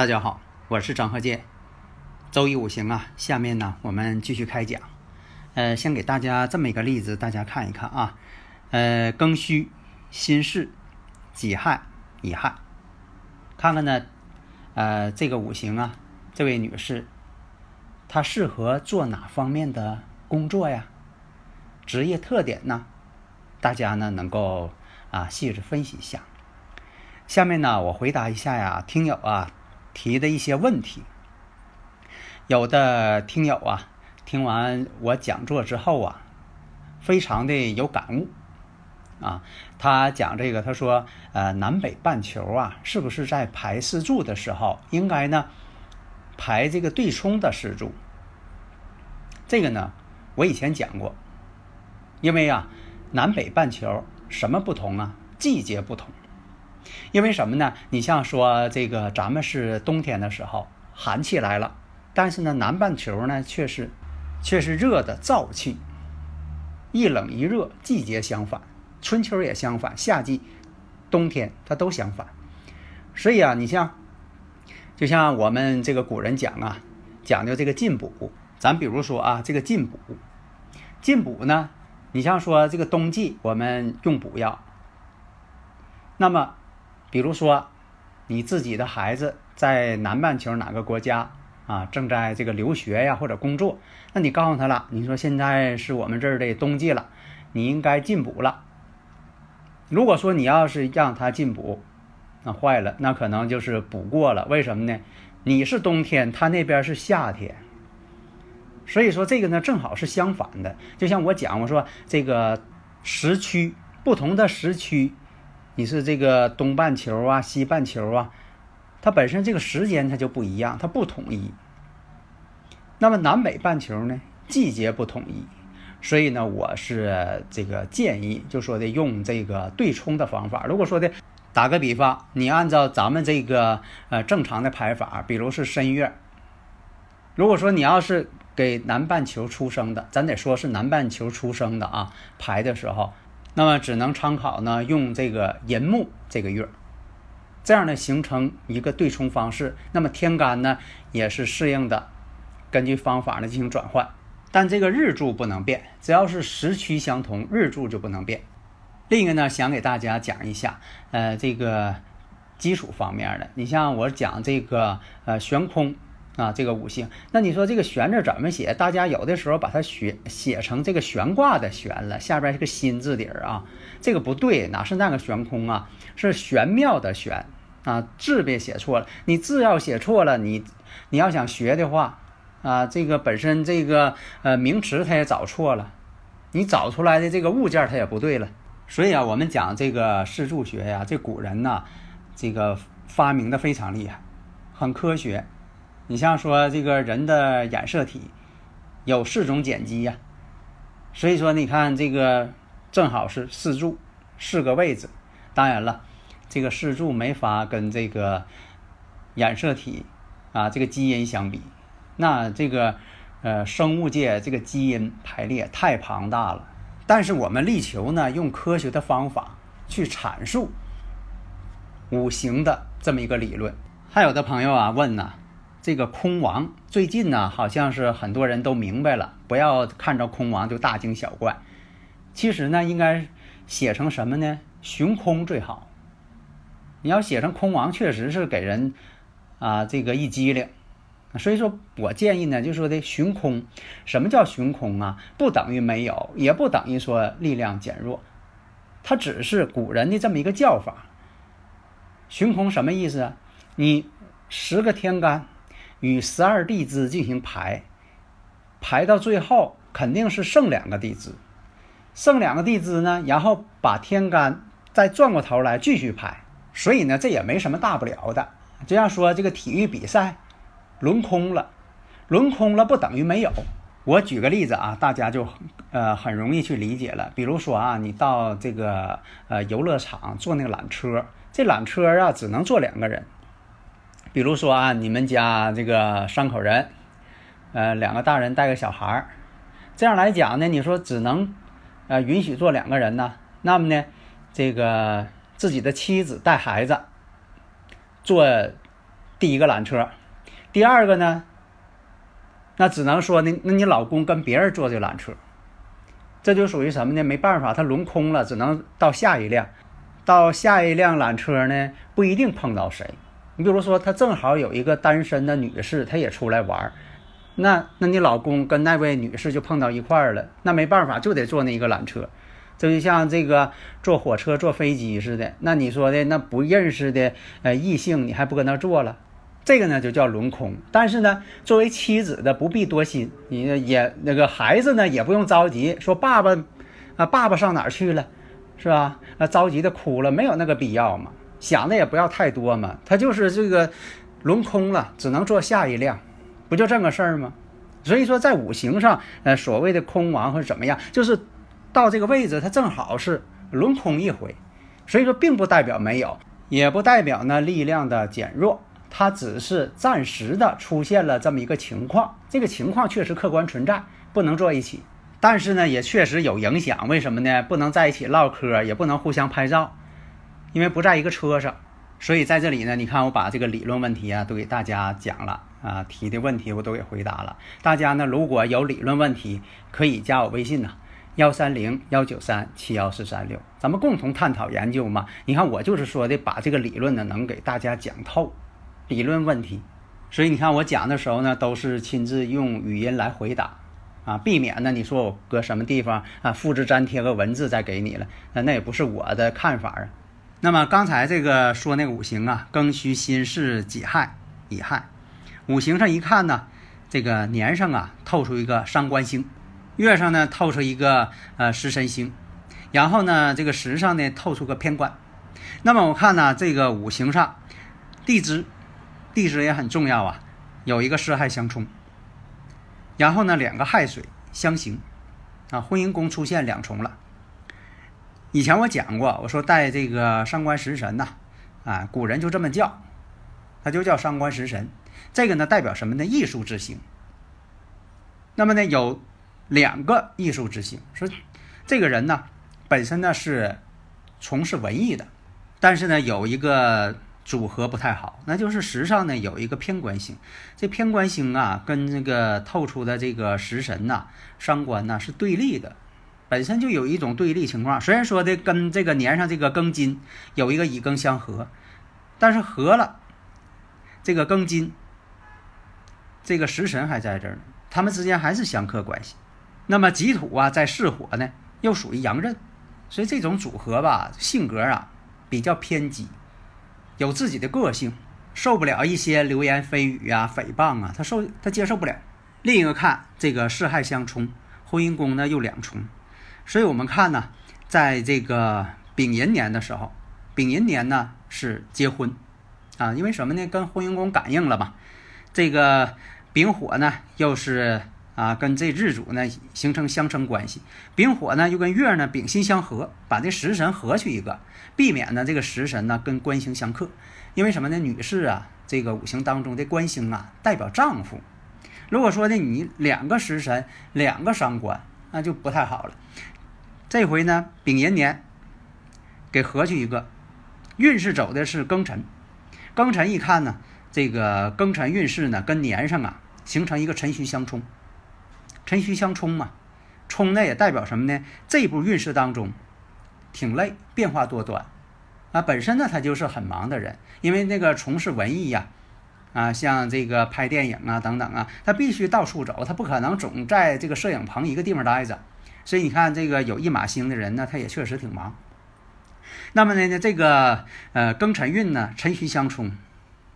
大家好，我是张鹤剑。周易五行啊，下面呢我们继续开讲。呃，先给大家这么一个例子，大家看一看啊。呃，庚戌、辛巳、己亥、乙亥，看看呢，呃，这个五行啊，这位女士，她适合做哪方面的工作呀？职业特点呢？大家呢能够啊细致分析一下。下面呢我回答一下呀，听友啊。提的一些问题，有的听友啊，听完我讲座之后啊，非常的有感悟啊。他讲这个，他说，呃，南北半球啊，是不是在排四柱的时候，应该呢排这个对冲的四柱？这个呢，我以前讲过，因为啊，南北半球什么不同啊？季节不同。因为什么呢？你像说这个，咱们是冬天的时候寒气来了，但是呢，南半球呢却是却是热的燥气，一冷一热，季节相反，春秋也相反，夏季、冬天它都相反。所以啊，你像就像我们这个古人讲啊，讲究这个进补。咱比如说啊，这个进补，进补呢，你像说这个冬季我们用补药，那么。比如说，你自己的孩子在南半球哪个国家啊，正在这个留学呀或者工作，那你告诉他了，你说现在是我们这儿的冬季了，你应该进补了。如果说你要是让他进补，那坏了，那可能就是补过了。为什么呢？你是冬天，他那边是夏天，所以说这个呢正好是相反的。就像我讲，我说这个时区不同的时区。你是这个东半球啊，西半球啊，它本身这个时间它就不一样，它不统一。那么南北半球呢，季节不统一，所以呢，我是这个建议，就说的用这个对冲的方法。如果说的打个比方，你按照咱们这个呃正常的排法，比如是申月，如果说你要是给南半球出生的，咱得说是南半球出生的啊，排的时候。那么只能参考呢，用这个寅木这个月，这样呢形成一个对冲方式。那么天干呢也是适应的，根据方法呢进行转换。但这个日柱不能变，只要是时区相同，日柱就不能变。另一个呢，想给大家讲一下，呃，这个基础方面的。你像我讲这个呃悬空。啊，这个五行，那你说这个悬字怎么写？大家有的时候把它写写成这个悬挂的悬了，下边是个心字底儿啊，这个不对，哪是那个悬空啊？是玄妙的玄啊，字别写错了。你字要写错了，你你要想学的话啊，这个本身这个呃名词它也找错了，你找出来的这个物件它也不对了。所以啊，我们讲这个四柱学呀，这古人呐，这个发明的非常厉害，很科学。你像说这个人的染色体有四种碱基呀，所以说你看这个正好是四柱四个位置。当然了，这个四柱没法跟这个染色体啊这个基因相比，那这个呃生物界这个基因排列太庞大了。但是我们力求呢用科学的方法去阐述五行的这么一个理论。还有的朋友啊问呢。这个空王最近呢，好像是很多人都明白了，不要看着空王就大惊小怪。其实呢，应该写成什么呢？寻空最好。你要写成空王，确实是给人啊这个一激灵。所以说我建议呢，就说的寻空。什么叫寻空啊？不等于没有，也不等于说力量减弱，它只是古人的这么一个叫法。寻空什么意思啊？你十个天干。与十二地支进行排，排到最后肯定是剩两个地支，剩两个地支呢，然后把天干再转过头来继续排，所以呢，这也没什么大不了的。这样说，这个体育比赛轮空了，轮空了不等于没有。我举个例子啊，大家就呃很容易去理解了。比如说啊，你到这个呃游乐场坐那个缆车，这缆车啊只能坐两个人。比如说啊，你们家这个三口人，呃，两个大人带个小孩儿，这样来讲呢，你说只能呃允许坐两个人呢，那么呢，这个自己的妻子带孩子坐第一个缆车，第二个呢，那只能说呢，那你老公跟别人坐这缆车，这就属于什么呢？没办法，他轮空了，只能到下一辆，到下一辆缆车呢，不一定碰到谁。你比如说，他正好有一个单身的女士，她也出来玩儿，那那你老公跟那位女士就碰到一块儿了，那没办法，就得坐那一个缆车。这就像这个坐火车、坐飞机似的，那你说的那不认识的呃异性，你还不跟那坐了？这个呢就叫轮空。但是呢，作为妻子的不必多心，你也那个孩子呢也不用着急，说爸爸啊爸爸上哪儿去了，是吧？啊着急的哭了，没有那个必要嘛。想的也不要太多嘛，他就是这个轮空了，只能坐下一辆，不就这么个事儿吗？所以说在五行上，呃，所谓的空亡或者怎么样，就是到这个位置，它正好是轮空一回，所以说并不代表没有，也不代表呢力量的减弱，它只是暂时的出现了这么一个情况，这个情况确实客观存在，不能坐一起，但是呢也确实有影响，为什么呢？不能在一起唠嗑，也不能互相拍照。因为不在一个车上，所以在这里呢，你看我把这个理论问题啊都给大家讲了啊，提的问题我都给回答了。大家呢如果有理论问题，可以加我微信呐，幺三零幺九三七幺四三六，咱们共同探讨研究嘛。你看我就是说的把这个理论呢能给大家讲透，理论问题，所以你看我讲的时候呢都是亲自用语音来回答啊，避免呢你说我搁什么地方啊复制粘贴个文字再给你了，那那也不是我的看法啊。那么刚才这个说那个五行啊，庚戌辛巳己亥乙亥，五行上一看呢，这个年上啊透出一个伤官星，月上呢透出一个呃食神星，然后呢这个时上呢透出个偏官。那么我看呢这个五行上地支，地支也很重要啊，有一个四害相冲，然后呢两个亥水相刑，啊婚姻宫出现两重了。以前我讲过，我说带这个伤官食神呐，啊，古人就这么叫，他就叫伤官食神。这个呢代表什么呢？艺术之星。那么呢有两个艺术之星，说这个人呢本身呢是从事文艺的，但是呢有一个组合不太好，那就是时上呢有一个偏官星。这偏官星啊跟这个透出的这个食神呐、伤官呐是对立的。本身就有一种对立情况，虽然说的跟这个年上这个庚金有一个乙庚相合，但是合了这个庚金，这个食神还在这儿呢，他们之间还是相克关系。那么己土啊在巳火呢，又属于阳刃，所以这种组合吧，性格啊比较偏激，有自己的个性，受不了一些流言蜚语啊、诽谤啊，他受他接受不了。另一个看这个四害相冲，婚姻宫呢又两重。所以我们看呢，在这个丙寅年的时候，丙寅年呢是结婚，啊，因为什么呢？跟婚姻宫感应了嘛。这个丙火呢又是啊跟这日主呢形成相生关系，丙火呢又跟月呢丙辛相合，把这食神合去一个，避免呢这个食神呢跟官星相克。因为什么呢？女士啊，这个五行当中的官星啊代表丈夫，如果说呢你两个食神两个伤官，那就不太好了。这回呢，丙寅年给合去一个，运势走的是庚辰，庚辰一看呢，这个庚辰运势呢跟年上啊形成一个辰戌相冲，辰戌相冲嘛，冲呢也代表什么呢？这部运势当中挺累，变化多端啊，本身呢他就是很忙的人，因为那个从事文艺呀，啊像这个拍电影啊等等啊，他必须到处走，他不可能总在这个摄影棚一个地方待着。所以你看，这个有一马星的人呢，他也确实挺忙。那么呢，这个呃庚辰运呢，辰戌相冲，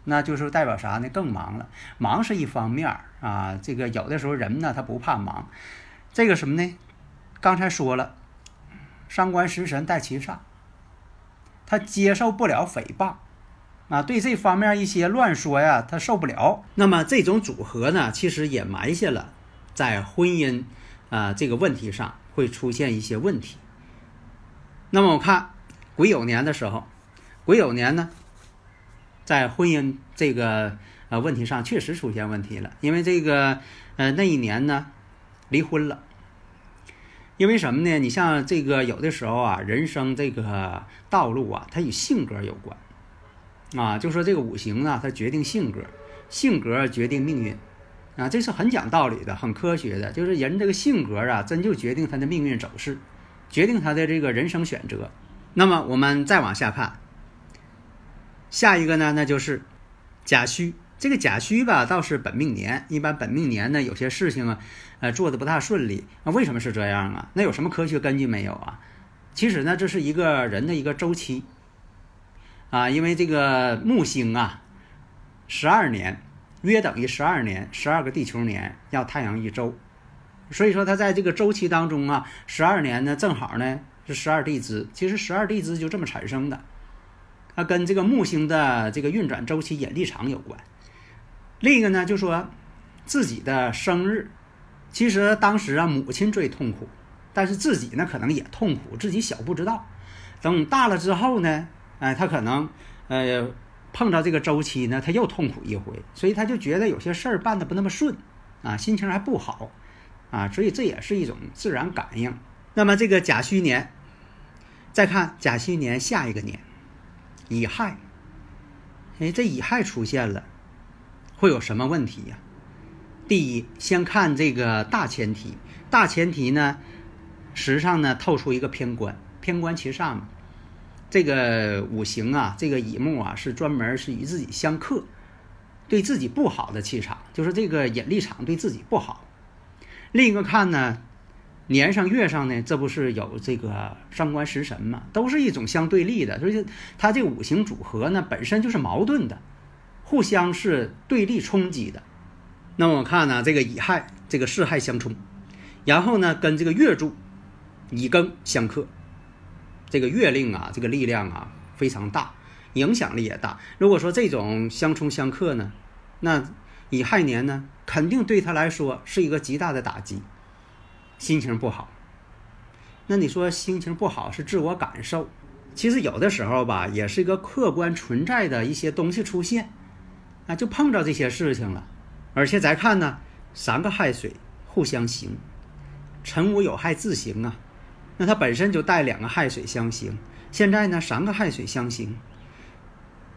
那就是代表啥呢？更忙了。忙是一方面儿啊，这个有的时候人呢，他不怕忙。这个什么呢？刚才说了，伤官食神带七煞，他接受不了诽谤啊，对这方面一些乱说呀，他受不了。那么这种组合呢，其实也埋下了在婚姻啊这个问题上会出现一些问题。那么我看癸酉年的时候，癸酉年呢。在婚姻这个呃问题上，确实出现问题了。因为这个呃那一年呢，离婚了。因为什么呢？你像这个有的时候啊，人生这个道路啊，它与性格有关啊。就说这个五行啊，它决定性格，性格决定命运啊，这是很讲道理的，很科学的。就是人这个性格啊，真就决定他的命运走势，决定他的这个人生选择。那么我们再往下看。下一个呢，那就是甲戌。这个甲戌吧，倒是本命年。一般本命年呢，有些事情啊，呃，做的不大顺利。那为什么是这样啊？那有什么科学根据没有啊？其实呢，这是一个人的一个周期啊。因为这个木星啊，十二年约等于十二年，十二个地球年要太阳一周，所以说它在这个周期当中啊，十二年呢，正好呢是十二地支。其实十二地支就这么产生的。它跟这个木星的这个运转周期引力场有关。另一个呢，就说自己的生日，其实当时啊，母亲最痛苦，但是自己呢，可能也痛苦，自己小不知道。等大了之后呢，哎，他可能呃碰到这个周期呢，他又痛苦一回，所以他就觉得有些事儿办的不那么顺啊，心情还不好啊，所以这也是一种自然感应。那么这个甲戌年，再看甲戌年下一个年。乙亥，哎，这乙亥出现了，会有什么问题呀？第一，先看这个大前提，大前提呢，实际上呢透出一个偏官，偏官其上嘛。这个五行啊，这个乙木啊，是专门是与自己相克，对自己不好的气场，就是这个引力场对自己不好。另一个看呢。年上月上呢，这不是有这个伤官食神嘛？都是一种相对立的，所以它这五行组合呢本身就是矛盾的，互相是对立冲击的。那么我看呢，这个乙亥这个巳亥相冲，然后呢跟这个月柱乙庚相克，这个月令啊，这个力量啊非常大，影响力也大。如果说这种相冲相克呢，那乙亥年呢肯定对他来说是一个极大的打击。心情不好，那你说心情不好是自我感受，其实有的时候吧，也是一个客观存在的一些东西出现，啊，就碰着这些事情了。而且再看呢，三个亥水互相刑，辰午有害自刑啊，那它本身就带两个亥水相刑，现在呢三个亥水相刑，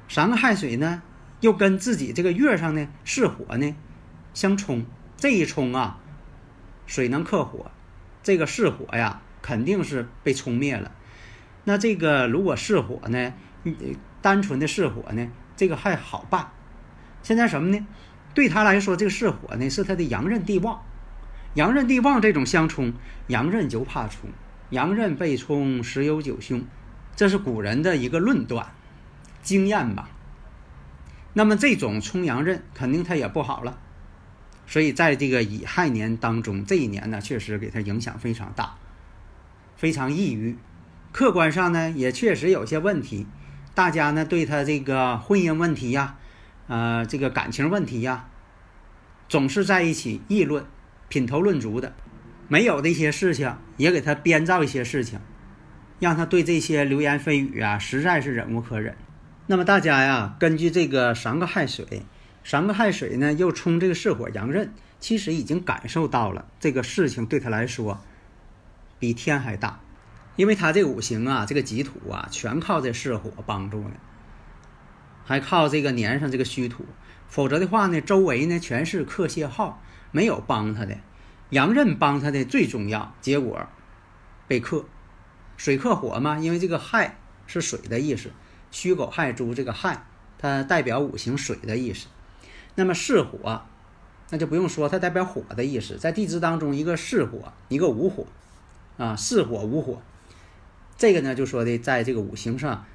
三个亥水呢又跟自己这个月上呢是火呢相冲，这一冲啊。水能克火，这个是火呀，肯定是被冲灭了。那这个如果是火呢，单纯的是火呢，这个还好办。现在什么呢？对他来说，这个是火呢，是他的阳刃地旺。阳刃地旺这种相冲，阳刃就怕冲，阳刃被冲十有九凶，这是古人的一个论断经验吧。那么这种冲阳刃，肯定他也不好了。所以在这个乙亥年当中，这一年呢，确实给他影响非常大，非常抑郁。客观上呢，也确实有些问题。大家呢，对他这个婚姻问题呀，呃，这个感情问题呀，总是在一起议论、品头论足的。没有的一些事情，也给他编造一些事情，让他对这些流言蜚语啊，实在是忍无可忍。那么大家呀，根据这个三个亥水。三个亥水呢，又冲这个巳火阳刃，其实已经感受到了这个事情对他来说比天还大，因为他这五行啊，这个己土啊，全靠这巳火帮助呢，还靠这个年上这个戌土，否则的话呢，周围呢全是克泄号，没有帮他的，阳刃帮他的最重要，结果被克，水克火嘛，因为这个亥是水的意思，戌狗亥猪这个亥，它代表五行水的意思。那么巳火，那就不用说，它代表火的意思。在地支当中，一个巳火，一个午火，啊，巳火午火，这个呢就说的，在这个五行上，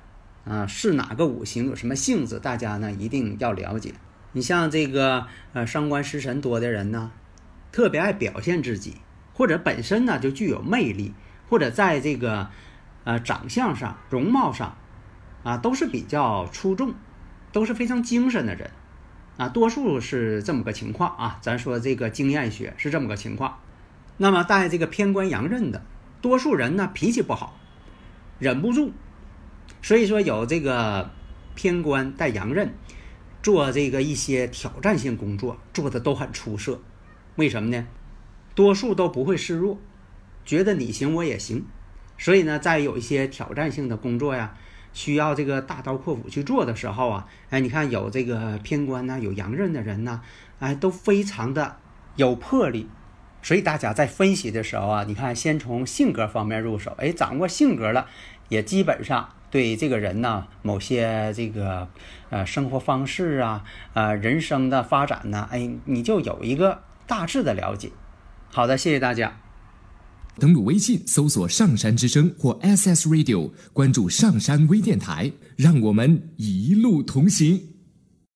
啊，是哪个五行有什么性质，大家呢一定要了解。你像这个呃伤官食神多的人呢，特别爱表现自己，或者本身呢就具有魅力，或者在这个呃长相上、容貌上啊都是比较出众，都是非常精神的人啊，多数是这么个情况啊。咱说这个经验学是这么个情况。那么带这个偏官阳刃的，多数人呢脾气不好，忍不住。所以说有这个偏官带阳刃，做这个一些挑战性工作做的都很出色，为什么呢？多数都不会示弱，觉得你行我也行，所以呢，在有一些挑战性的工作呀，需要这个大刀阔斧去做的时候啊，哎，你看有这个偏官呐，有阳刃的人呐，哎，都非常的有魄力。所以大家在分析的时候啊，你看先从性格方面入手，哎，掌握性格了，也基本上。对这个人呢，某些这个呃生活方式啊，呃人生的发展呢，哎，你就有一个大致的了解。好的，谢谢大家。登录微信搜索“上山之声”或 “SS Radio”，关注上山微电台，让我们一路同行。